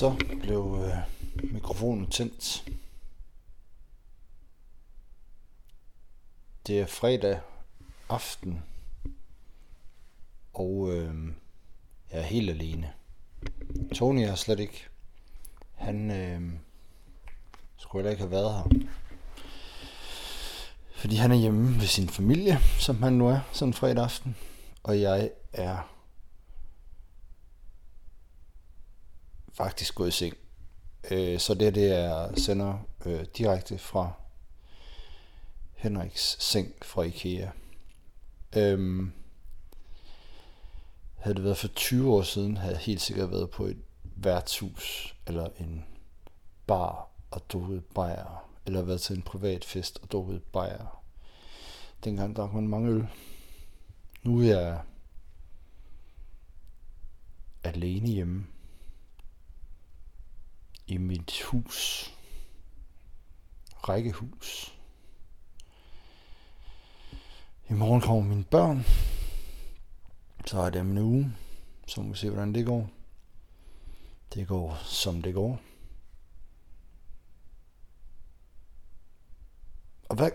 Så blev øh, mikrofonen tændt. Det er fredag aften, og øh, jeg er helt alene. Tony er slet ikke. Han øh, skulle heller ikke have været her. Fordi han er hjemme ved sin familie, som han nu er, sådan fredag aften. Og jeg er faktisk gået i seng. Øh, så det, det er sender øh, direkte fra Henriks seng fra Ikea. Øhm, havde det været for 20 år siden, havde jeg helt sikkert været på et værtshus eller en bar og drukket bajer, eller været til en privat fest og drukket bajer. Dengang drak man mange øl. Nu er jeg alene hjemme i mit hus. Rækkehus. I morgen kommer mine børn. Så er det om en uge. Så må vi se, hvordan det går. Det går, som det går. Og hvad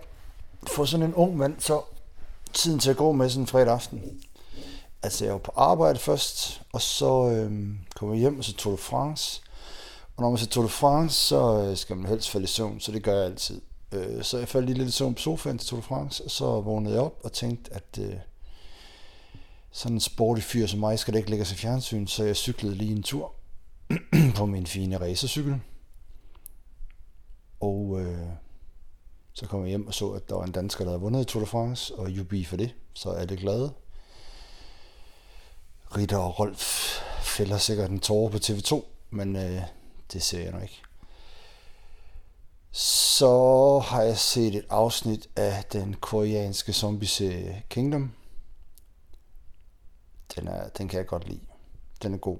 får sådan en ung mand så tiden til at gå med sådan en fredag aften? Altså, jeg var på arbejde først, og så øhm, kom jeg hjem, og så tog du France. Og når man ser Tour de France, så øh, skal man helst falde i søvn, så det gør jeg altid. Øh, så jeg faldt lige lidt i søvn på sofaen til Tour de France, og så vågnede jeg op og tænkte, at øh, sådan en sporty fyr som mig skal da ikke lægge sig fjernsyn, så jeg cyklede lige en tur på min fine racercykel. Og øh, så kom jeg hjem og så, at der var en dansker, der havde vundet i Tour de France, og jubi for det, så er det glade. Ritter og Rolf fælder sikkert en tårer på TV2, men øh, det ser jeg nok ikke. Så har jeg set et afsnit af den koreanske zombieserie Kingdom. Den, er, den kan jeg godt lide. Den er god.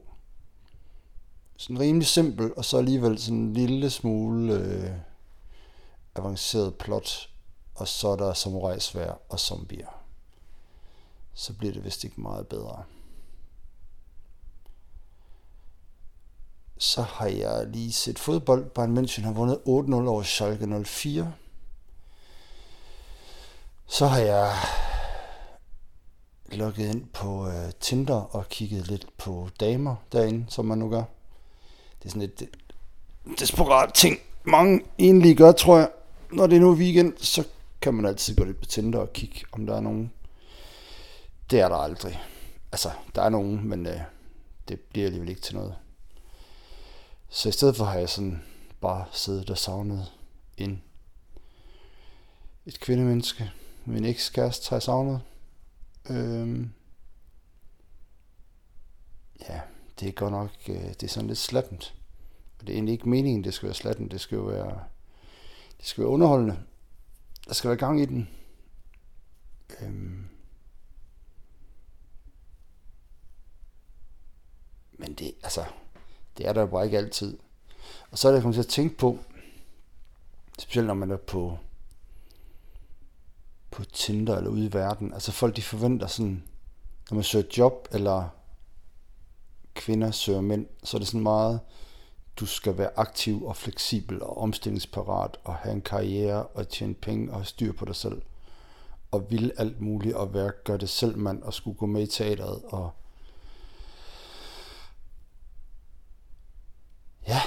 Sådan rimelig simpel, og så alligevel sådan en lille smule øh, avanceret plot. Og så er der samurai svær og zombier. Så bliver det vist ikke meget bedre. Så har jeg lige set fodbold. Bayern München har vundet 8-0 over Schalke 04. Så har jeg logget ind på øh, Tinder og kigget lidt på damer derinde, som man nu gør. Det er sådan et øh, desperat ting, mange egentlig gør, tror jeg. Når det er nu weekend, så kan man altid gå lidt på Tinder og kigge, om der er nogen. Det er der aldrig. Altså, der er nogen, men øh, det bliver alligevel ikke til noget. Så i stedet for har jeg sådan bare siddet og savnet en et kvindemenneske. Min ekskæreste har jeg savnet. Øhm, ja, det er godt nok, øh, det er sådan lidt slappent. Og det er egentlig ikke meningen, det skal være slappent. Det skal jo være, det skal være underholdende. Der skal være gang i den. Øhm, men det, altså, det er der jo bare ikke altid. Og så er det kommet til at tænke på, specielt når man er på, på Tinder eller ude i verden, altså folk de forventer sådan, når man søger job, eller kvinder søger mænd, så er det sådan meget, du skal være aktiv og fleksibel og omstillingsparat og have en karriere og tjene penge og styr på dig selv. Og vil alt muligt og være, gør det selv mand og skulle gå med i teateret og Ja,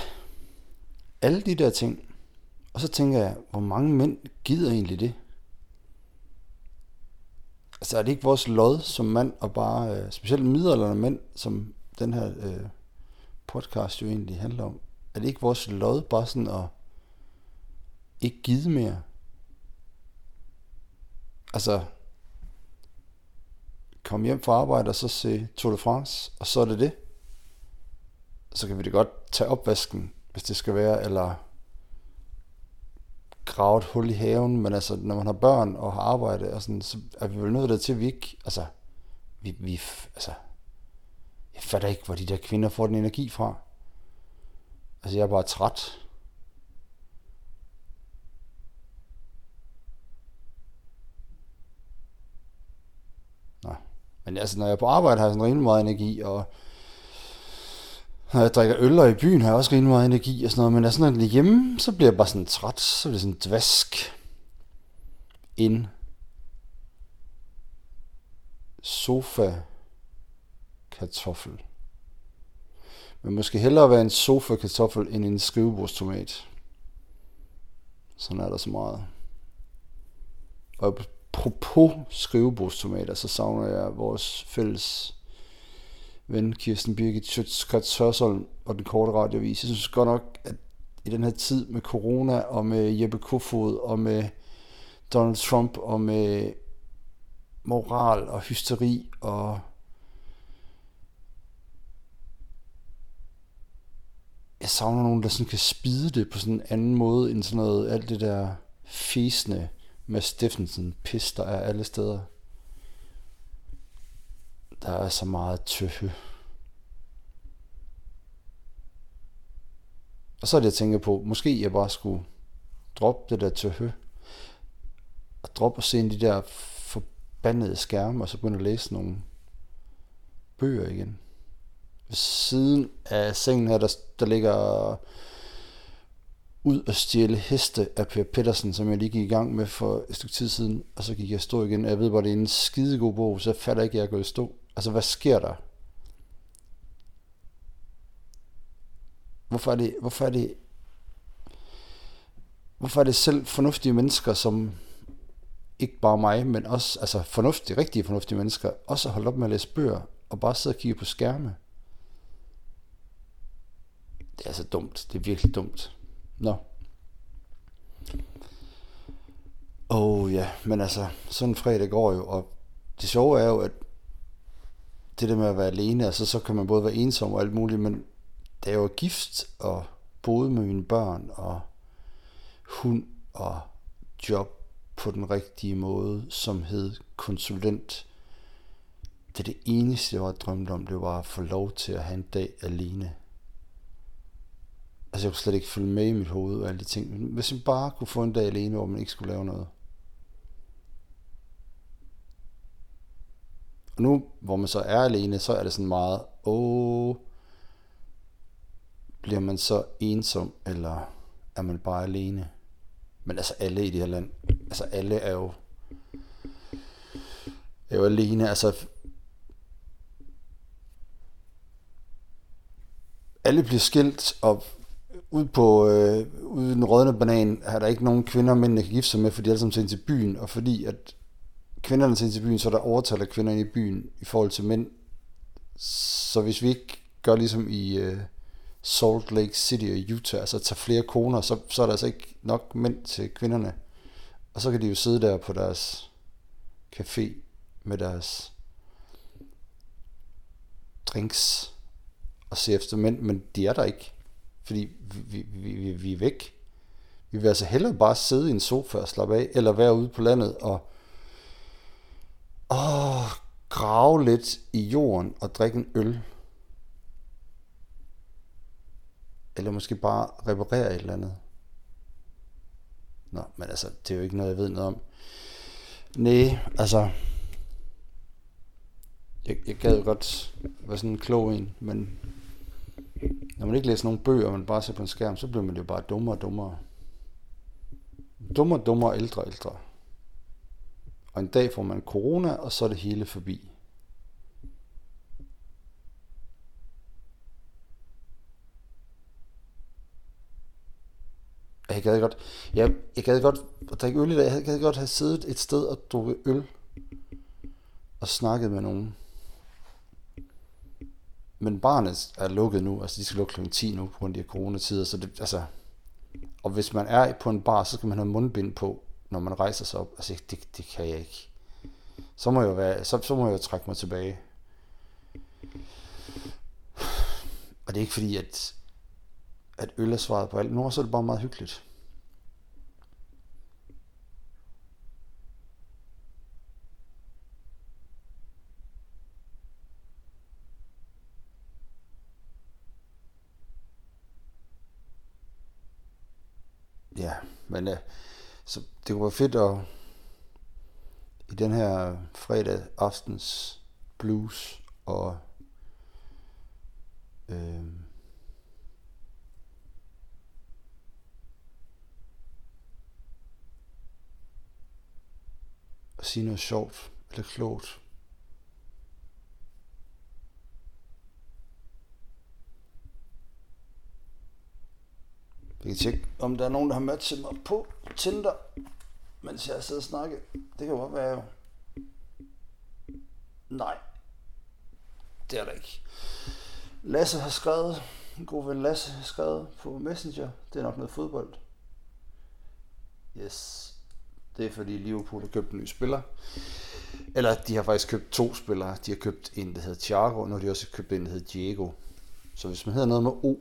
alle de der ting. Og så tænker jeg, hvor mange mænd gider egentlig det? Altså er det ikke vores lod som mand, og bare, øh, specielt middelalderne mænd, som den her øh, podcast jo egentlig handler om, er det ikke vores lod bare sådan at ikke give mere? Altså, kom hjem fra arbejde og så se Tour de France, og så er det det så kan vi da godt tage opvasken, hvis det skal være, eller grave et hul i haven, men altså, når man har børn og har arbejde, og sådan, så er vi vel nødt til, at vi ikke, altså, vi, vi, altså, jeg fatter ikke, hvor de der kvinder får den energi fra. Altså, jeg er bare træt. Nej. Men altså, når jeg er på arbejde, har jeg sådan rimelig meget energi, og når jeg drikker øl og i byen har jeg også rimelig meget energi og sådan noget, men når sådan noget hjemme, så bliver jeg bare sådan træt, så bliver det sådan dvask ind. Sofa kartoffel. Men måske hellere være en sofa kartoffel end en skrivebordstomat. Sådan er der så meget. Og apropos skrivebordstomater, så savner jeg vores fælles ven Kirsten Birgit Schøtz Hørsholm og den korte radiovis. Jeg synes godt nok, at i den her tid med corona og med Jeppe Kofod og med Donald Trump og med moral og hysteri og jeg savner nogen, der sådan kan spide det på sådan en anden måde, end sådan noget, alt det der fæsende med Steffensen pis, der er alle steder. Der er så meget tøffe. Og så er det, jeg tænker på, måske jeg bare skulle droppe det der tøffe, og droppe og se de der forbandede skærme, og så begynde at læse nogle bøger igen. Ved siden af sengen her, der, der ligger ud og stjæle heste af Per Pedersen, som jeg lige gik i gang med for et stykke tid siden, og så gik jeg stå igen. Jeg ved bare, det er en skidegod bog, så jeg fatter ikke, at jeg er gået i stå. Altså, hvad sker der? Hvorfor er det, hvorfor er det, hvorfor er det selv fornuftige mennesker, som ikke bare mig, men også altså fornuftige, rigtige fornuftige mennesker, også har holdt op med at læse bøger og bare sidde og kigge på skærme? Det er altså dumt. Det er virkelig dumt. Nå. Oh ja, men altså, sådan en fredag går jo, og det sjove er jo, at det der med at være alene, altså så kan man både være ensom og alt muligt, men da jeg var gift og boede med mine børn og hund og job på den rigtige måde, som hed konsulent, det er det eneste, jeg var drømt om, det var at få lov til at have en dag alene Altså jeg kunne slet ikke følge med i mit hoved og alle de ting. Men hvis man bare kunne få en dag alene, hvor man ikke skulle lave noget. Og nu, hvor man så er alene, så er det sådan meget, åh, bliver man så ensom, eller er man bare alene? Men altså alle i det her land, altså alle er jo, er jo alene, altså alle bliver skilt, og ud på øh, uden rødne banan er der ikke nogen kvinder, mændene kan gifte sig med, fordi de alle sammen til byen, og fordi at kvinderne tager til byen, så er der overtal af kvinder i byen i forhold til mænd. Så hvis vi ikke gør ligesom i øh, Salt Lake City og Utah, altså tager flere koner, så, så er der altså ikke nok mænd til kvinderne. Og så kan de jo sidde der på deres café med deres drinks og se efter mænd, men de er der ikke. Fordi vi, vi, vi, vi er væk. Vi vil altså hellere bare sidde i en sofa og slappe af, eller være ude på landet og åh, grave lidt i jorden og drikke en øl. Eller måske bare reparere et eller andet. Nå, men altså, det er jo ikke noget, jeg ved noget om. Nej, altså... Jeg, jeg gad jo godt være sådan en klog en, men når man ikke læser nogen bøger, man bare ser på en skærm, så bliver man jo bare dummere og dummere. Dummere og dummere, ældre og ældre. Og en dag får man corona, og så er det hele forbi. Jeg gad godt, jeg, jeg gad godt at drikke øl i dag. Jeg gad godt have siddet et sted og drukket øl og snakket med nogen. Men barnet er lukket nu, altså de skal lukke kl. 10 nu på grund af de coronatider, så det, altså, og hvis man er på en bar, så skal man have mundbind på, når man rejser sig op. Altså, det, det kan jeg ikke. Så må jeg, være, så, så må jeg jo trække mig tilbage. Og det er ikke fordi, at, at øl er svaret på alt. Nu er det bare meget hyggeligt. ja, men øh, så det kunne være fedt at i den her fredag aftens blues og øh, at sige noget sjovt eller klogt. Vi kan tjekke, om der er nogen, der har matchet mig på Tinder, mens jeg sidder og snakker. Det kan godt være jo. Nej, det er der ikke. Lasse har skrevet, en god ven Lasse har skrevet på Messenger, det er nok noget fodbold. Yes. Det er fordi Liverpool har købt en ny spiller. Eller de har faktisk købt to spillere. De har købt en, der hedder Thiago, og nu har de også købt en, der hedder Diego. Så hvis man hedder noget med O,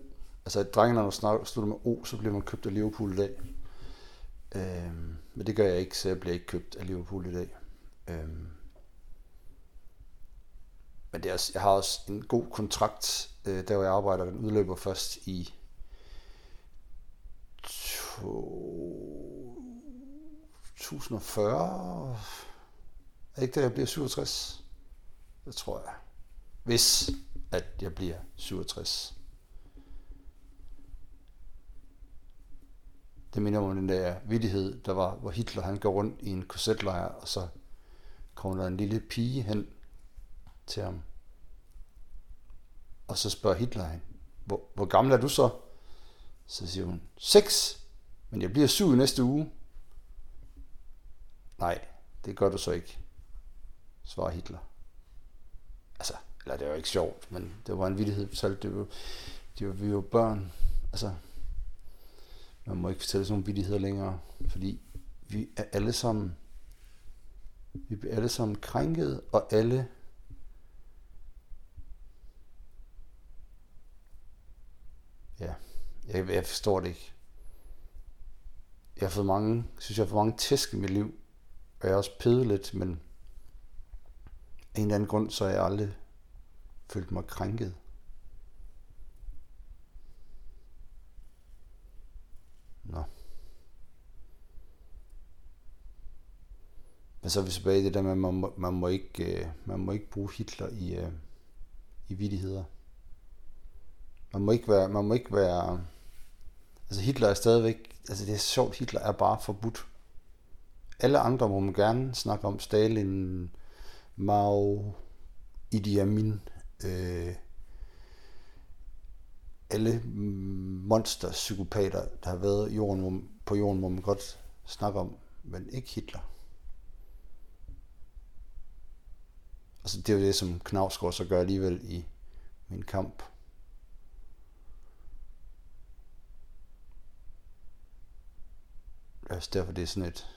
altså at drengene, når snakker, slutter med O, så bliver man købt af Liverpool i dag. Øhm, men det gør jeg ikke, så jeg bliver ikke købt af Liverpool i dag. Øhm, men det er også, jeg har også en god kontrakt, øh, der hvor jeg arbejder. Den udløber først i 2040. Er ikke det, jeg bliver 67? Det tror jeg. Hvis at jeg bliver 67. Det minder om den der vidighed, der var, hvor Hitler han går rundt i en korsetlejr, og så kommer der en lille pige hen til ham. Og så spørger Hitler hende, hvor, hvor gammel er du så? Så siger hun, 6, men jeg bliver syv i næste uge. Nej, det gør du så ikke, svarer Hitler. Altså, eller det var ikke sjovt, men det var en vidighed, så det var, det var, vi var børn. Altså, man må ikke fortælle sådan nogle vidigheder længere, fordi vi er alle sammen, vi bliver alle sammen krænket, og alle ja, jeg, jeg forstår det ikke. Jeg har fået mange, synes jeg har fået mange tæsk i mit liv, og jeg har også pædet lidt, men af en eller anden grund, så har jeg aldrig følt mig krænket. Nå. Men så er vi tilbage i det der med, at man må, man må, ikke, øh, man må ikke bruge Hitler i, øh, i vidigheder. Man må ikke være, man må ikke være, altså Hitler er stadigvæk, altså det er sjovt, Hitler er bare forbudt. Alle andre må man gerne snakke om Stalin, Mao, Idi Amin, øh, alle monster psykopater, der har været jorden, på jorden, må man godt snakke om, men ikke Hitler. Så det er jo det, som Knavsgaard så gør alligevel i min kamp. Det er også derfor, det er sådan et,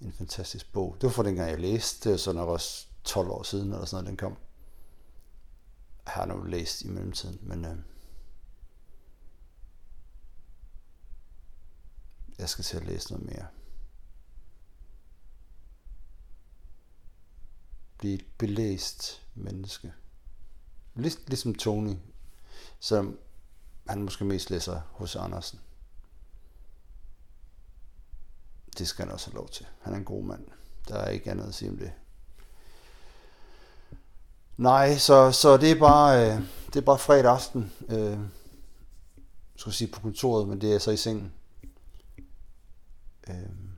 en fantastisk bog. Det var for dengang, jeg læste. Så nok også 12 år siden, eller sådan noget, den kom. Jeg har nu læst i mellemtiden, men øh, jeg skal til at læse noget mere. Blive et belæst menneske. Lig, ligesom Tony, som han måske mest læser hos Andersen. Det skal han også have lov til. Han er en god mand. Der er ikke andet at sige om det. Nej, så, så det er bare, øh, det er bare fredag aften. Øh, skal skulle sige på kontoret, men det er så i sengen. Øh.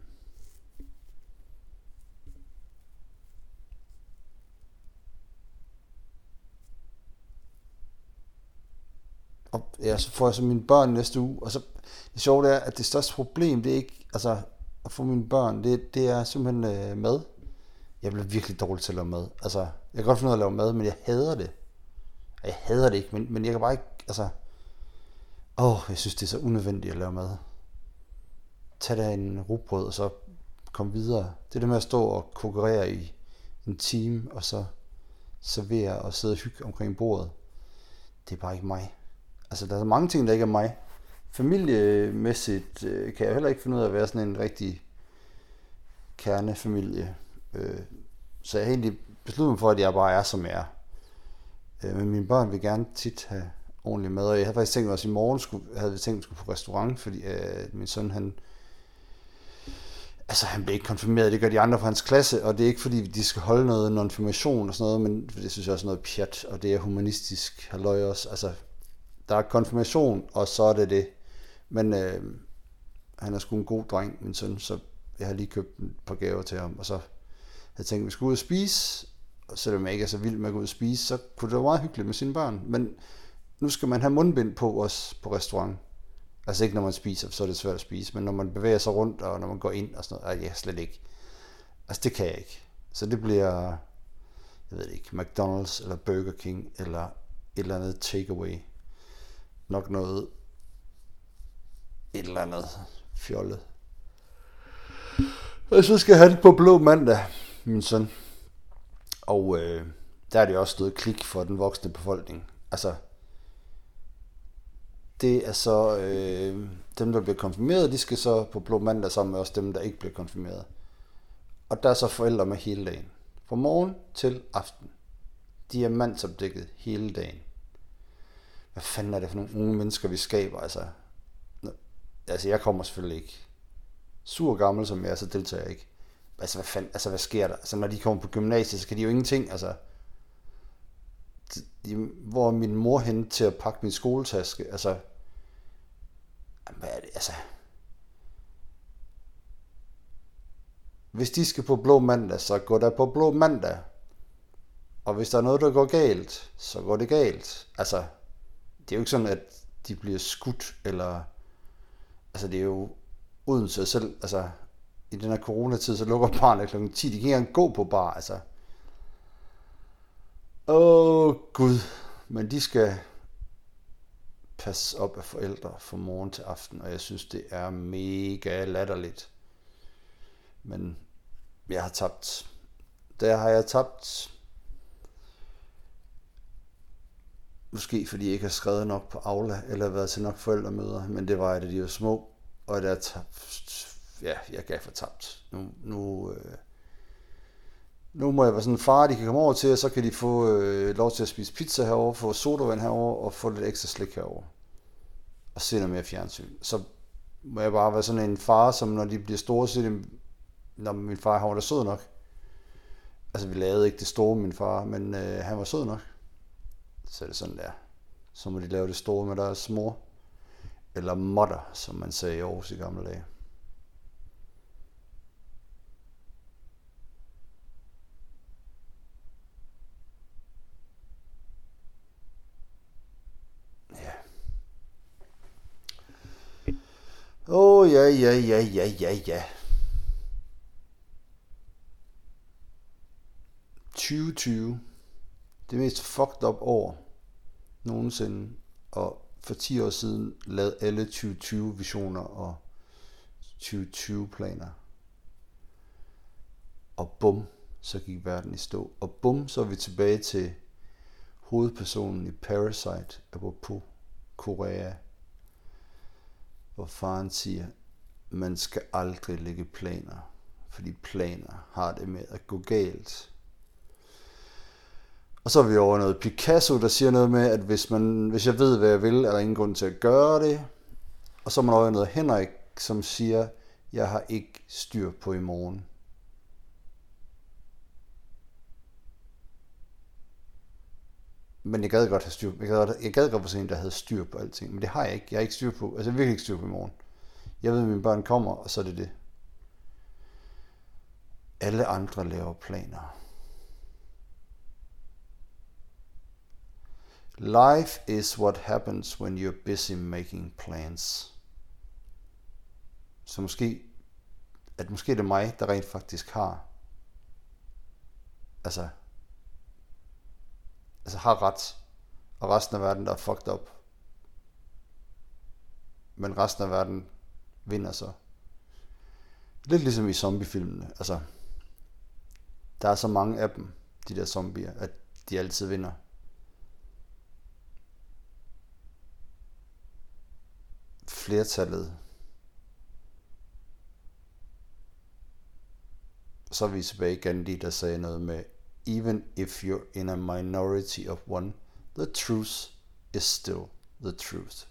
Og ja, så får jeg så mine børn næste uge, og så det sjove er, at det største problem, det er ikke, altså at få mine børn, det, det er simpelthen øh, mad. Jeg bliver virkelig dårlig til at lave mad. Altså, jeg kan godt finde ud af at lave mad, men jeg hader det. Jeg hader det ikke, men, men jeg kan bare ikke, altså... Åh, jeg synes, det er så unødvendigt at lave mad. Tag da en rugbrød, og så kom videre. Det det med at stå og konkurrere i en time, og så servere og sidde og hygge omkring bordet, det er bare ikke mig. Altså, der er mange ting, der ikke er mig familiemæssigt øh, kan jeg heller ikke finde ud af at være sådan en rigtig kernefamilie. Øh, så jeg har egentlig besluttet mig for, at jeg bare er, som jeg er. Øh, men mine børn vil gerne tit have ordentlig mad, og jeg havde faktisk tænkt mig, at i morgen skulle, havde vi tænkt, at vi skulle på restaurant, fordi øh, min søn, han, altså han blev ikke konfirmeret, det gør de andre fra hans klasse, og det er ikke fordi, de skal holde noget konfirmation og sådan noget, men det synes jeg også er noget pjat, og det er humanistisk halløj også, altså der er konfirmation, og så er det det. Men øh, han er sgu en god dreng, min søn, så jeg har lige købt et par gaver til ham, og så havde jeg tænkt, at vi skulle ud og spise, og selvom jeg ikke er så vild med at gå ud og spise, så kunne det være meget hyggeligt med sine børn. Men nu skal man have mundbind på os på restaurant. Altså ikke når man spiser, så er det svært at spise, men når man bevæger sig rundt, og når man går ind og sådan noget, jeg slet ikke. Altså det kan jeg ikke. Så det bliver, jeg ved ikke, McDonald's eller Burger King, eller et eller andet takeaway. Nok noget, et eller andet fjollet. Og så skal han på blå mandag, min søn. Og øh, der er det også noget klik for den voksne befolkning. Altså, det er så øh, dem, der bliver konfirmeret, de skal så på blå mandag sammen med også dem, der ikke bliver konfirmeret. Og der er så forældre med hele dagen. Fra morgen til aften. De er mandsopdækket hele dagen. Hvad fanden er det for nogle unge mennesker, vi skaber? Altså, altså jeg kommer selvfølgelig ikke. Sur gammel som jeg er, så deltager jeg ikke. Altså hvad, fanden, altså, hvad sker der? Altså, når de kommer på gymnasiet, så kan de jo ingenting. Altså, de, hvor er min mor hen til at pakke min skoletaske? Altså, hvad er det? Altså, hvis de skal på blå mandag, så går der på blå mandag. Og hvis der er noget, der går galt, så går det galt. Altså, det er jo ikke sådan, at de bliver skudt, eller... Altså, det er jo uden sig selv. Altså, i den her coronatid, så lukker barnet kl. 10. De kan ikke engang gå på bar, altså. Åh, oh, Gud. Men de skal passe op af forældre fra morgen til aften, og jeg synes, det er mega latterligt. Men jeg har tabt. Der har jeg tabt. Måske fordi jeg ikke har skrevet nok på Aula, eller været til nok forældremøder, men det var, at de var små, og der tabt. Ja, jeg gav for tabt. Nu, nu, øh, nu må jeg være sådan en far, de kan komme over til, og så kan de få øh, lov til at spise pizza herover, få sodavand herover og få lidt ekstra slik herover og se noget mere fjernsyn. Så må jeg bare være sådan en far, som når de bliver store, så de, når min far han var da sød nok. Altså vi lavede ikke det store min far, men øh, han var sød nok. Så er det sådan der. Så må de lave det store med deres mor. Eller modder, som man sagde i Aarhus i gamle dage. Åh, oh, ja, ja, ja, ja, ja, ja. 2020. Det mest fucked up år nogensinde. Og for 10 år siden lavede alle 2020 visioner og 2020 planer. Og bum, så gik verden i stå. Og bum, så er vi tilbage til hovedpersonen i Parasite, apropos Korea hvor faren siger, man skal aldrig lægge planer, fordi planer har det med at gå galt. Og så er vi over noget Picasso, der siger noget med, at hvis, man, hvis jeg ved, hvad jeg vil, er der ingen grund til at gøre det. Og så er man over noget Henrik, som siger, jeg har ikke styr på i morgen. Men jeg gad godt have styr jeg gad, jeg gad godt være en, der havde styr på alting. Men det har jeg ikke. Jeg har ikke styr på. Altså jeg har virkelig ikke styr på i morgen. Jeg ved, at mine børn kommer, og så er det det. Alle andre laver planer. Life is what happens when you're busy making plans. Så måske, at måske det er mig, der rent faktisk har, altså altså har ret, og resten af verden, der er fucked up. Men resten af verden vinder så. Lidt ligesom i zombiefilmene. Altså, der er så mange af dem, de der zombier, at de altid vinder. Flertallet. Så er vi tilbage igen, de der sagde noget med, even if you're in a minority of one, the truth is still the truth.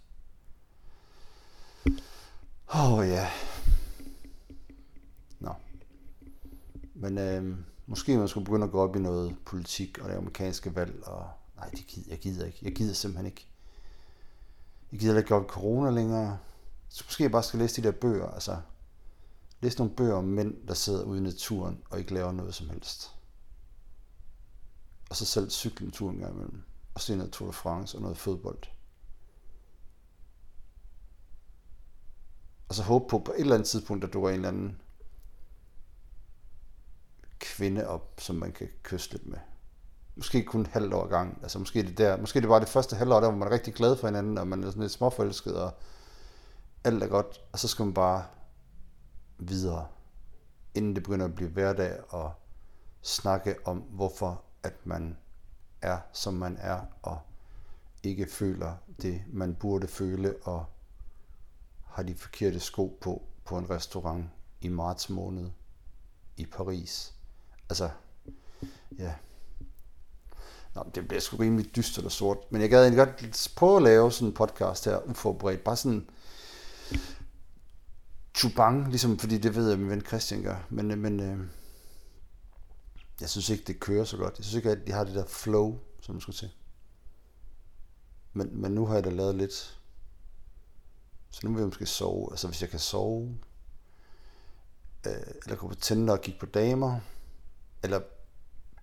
Åh oh, ja. Yeah. Nå. Men øh, måske man skulle begynde at gå op i noget politik og det amerikanske valg. Og, nej, det gider, jeg gider ikke. Jeg gider simpelthen ikke. Jeg gider ikke op i corona længere. Så måske jeg bare skal læse de der bøger. Altså, Læs nogle bøger om mænd, der sidder ude i naturen og ikke laver noget som helst. Og så selv cykle en tur en gang imellem. Og se noget Tour de France og noget fodbold. Og så håbe på, på et eller andet tidspunkt, at du er en eller anden kvinde op, som man kan kysse lidt med. Måske kun et halvt år gang. Altså måske det der, måske det var det første halvår, der hvor man er rigtig glad for hinanden, og man er sådan lidt småforelsket, og alt er godt. Og så skal man bare videre, inden det begynder at blive hverdag, og snakke om, hvorfor at man er, som man er, og ikke føler det, man burde føle, og har de forkerte sko på på en restaurant i marts måned i Paris. Altså, ja. Nå, det bliver sgu rimelig dyst eller sort. Men jeg gad egentlig godt prøve at lave sådan en podcast her, uforberedt. Bare sådan chubang, ligesom, fordi det ved jeg, min ven Christian gør. Men, øh, men øh, jeg synes ikke, det kører så godt. Jeg synes ikke, at de har det der flow, som man skulle til. Men, men nu har jeg da lavet lidt. Så nu vil jeg måske sove. Altså hvis jeg kan sove, øh, eller gå på Tinder og kigge på damer, eller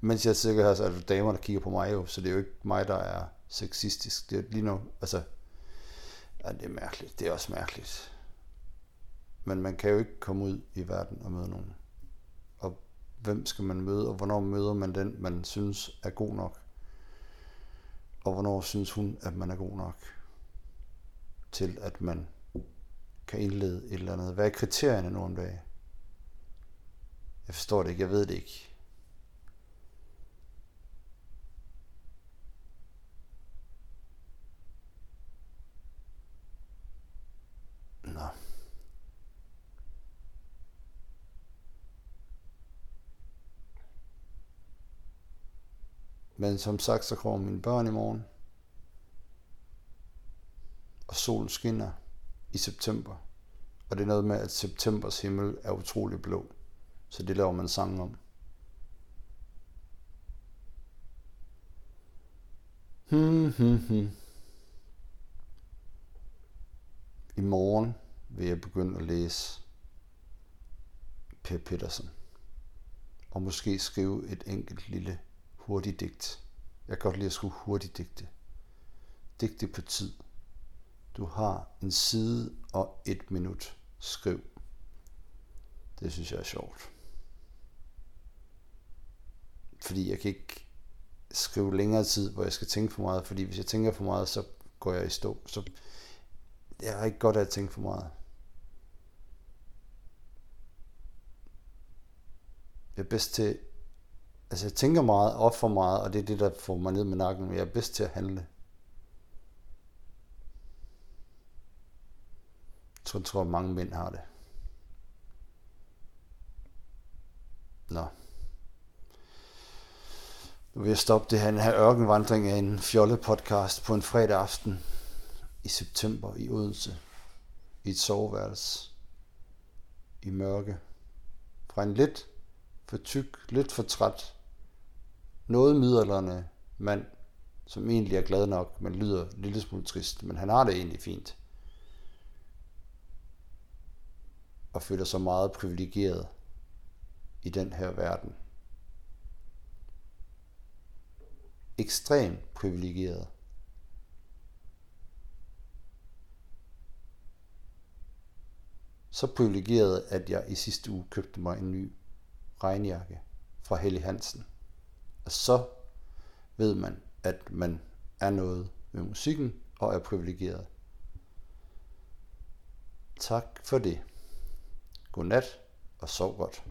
mens jeg sidder her, så er det damer, der kigger på mig jo, så det er jo ikke mig, der er sexistisk. Det er lige nu, altså, ja, det er mærkeligt. Det er også mærkeligt. Men man kan jo ikke komme ud i verden og møde nogen. Og hvem skal man møde, og hvornår møder man den, man synes er god nok? Og hvornår synes hun, at man er god nok? Til at man kan indlede et eller andet. Hvad er kriterierne nu om dagen? Jeg forstår det ikke, jeg ved det ikke. Nå. Men som sagt, så kommer mine børn i morgen. Og solen skinner i september. Og det er noget med, at septembers himmel er utrolig blå. Så det laver man sang om. Hmm, hmm, hmm. I morgen vil jeg begynde at læse Per Petersen. Og måske skrive et enkelt lille hurtigt digt. Jeg kan godt lide at skrive hurtigt digte. Digte på tid. Du har en side og et minut. Skriv. Det synes jeg er sjovt. Fordi jeg kan ikke skrive længere tid, hvor jeg skal tænke for meget, fordi hvis jeg tænker for meget, så går jeg i stå. Så jeg har ikke godt af at tænke for meget. Jeg er bedst til, altså jeg tænker meget, op for meget, og det er det, der får mig ned med nakken, men jeg er bedst til at handle. Jeg tror, jeg tror mange mænd har det. Nå. Nu vil jeg stoppe det her, den her ørkenvandring af en fjolle podcast på en fredag aften i september i Odense. I et soveværelse. I mørke. Fra en lidt for tyk, lidt for træt, noget midalderne mand, som egentlig er glad nok, men lyder en lille smule trist, men han har det egentlig fint. Og føler sig meget privilegeret i den her verden. Ekstremt privilegeret. Så privilegeret, at jeg i sidste uge købte mig en ny regnjakke fra Helle Hansen. Og så ved man, at man er noget med musikken og er privilegeret. Tak for det. Godnat og sov godt.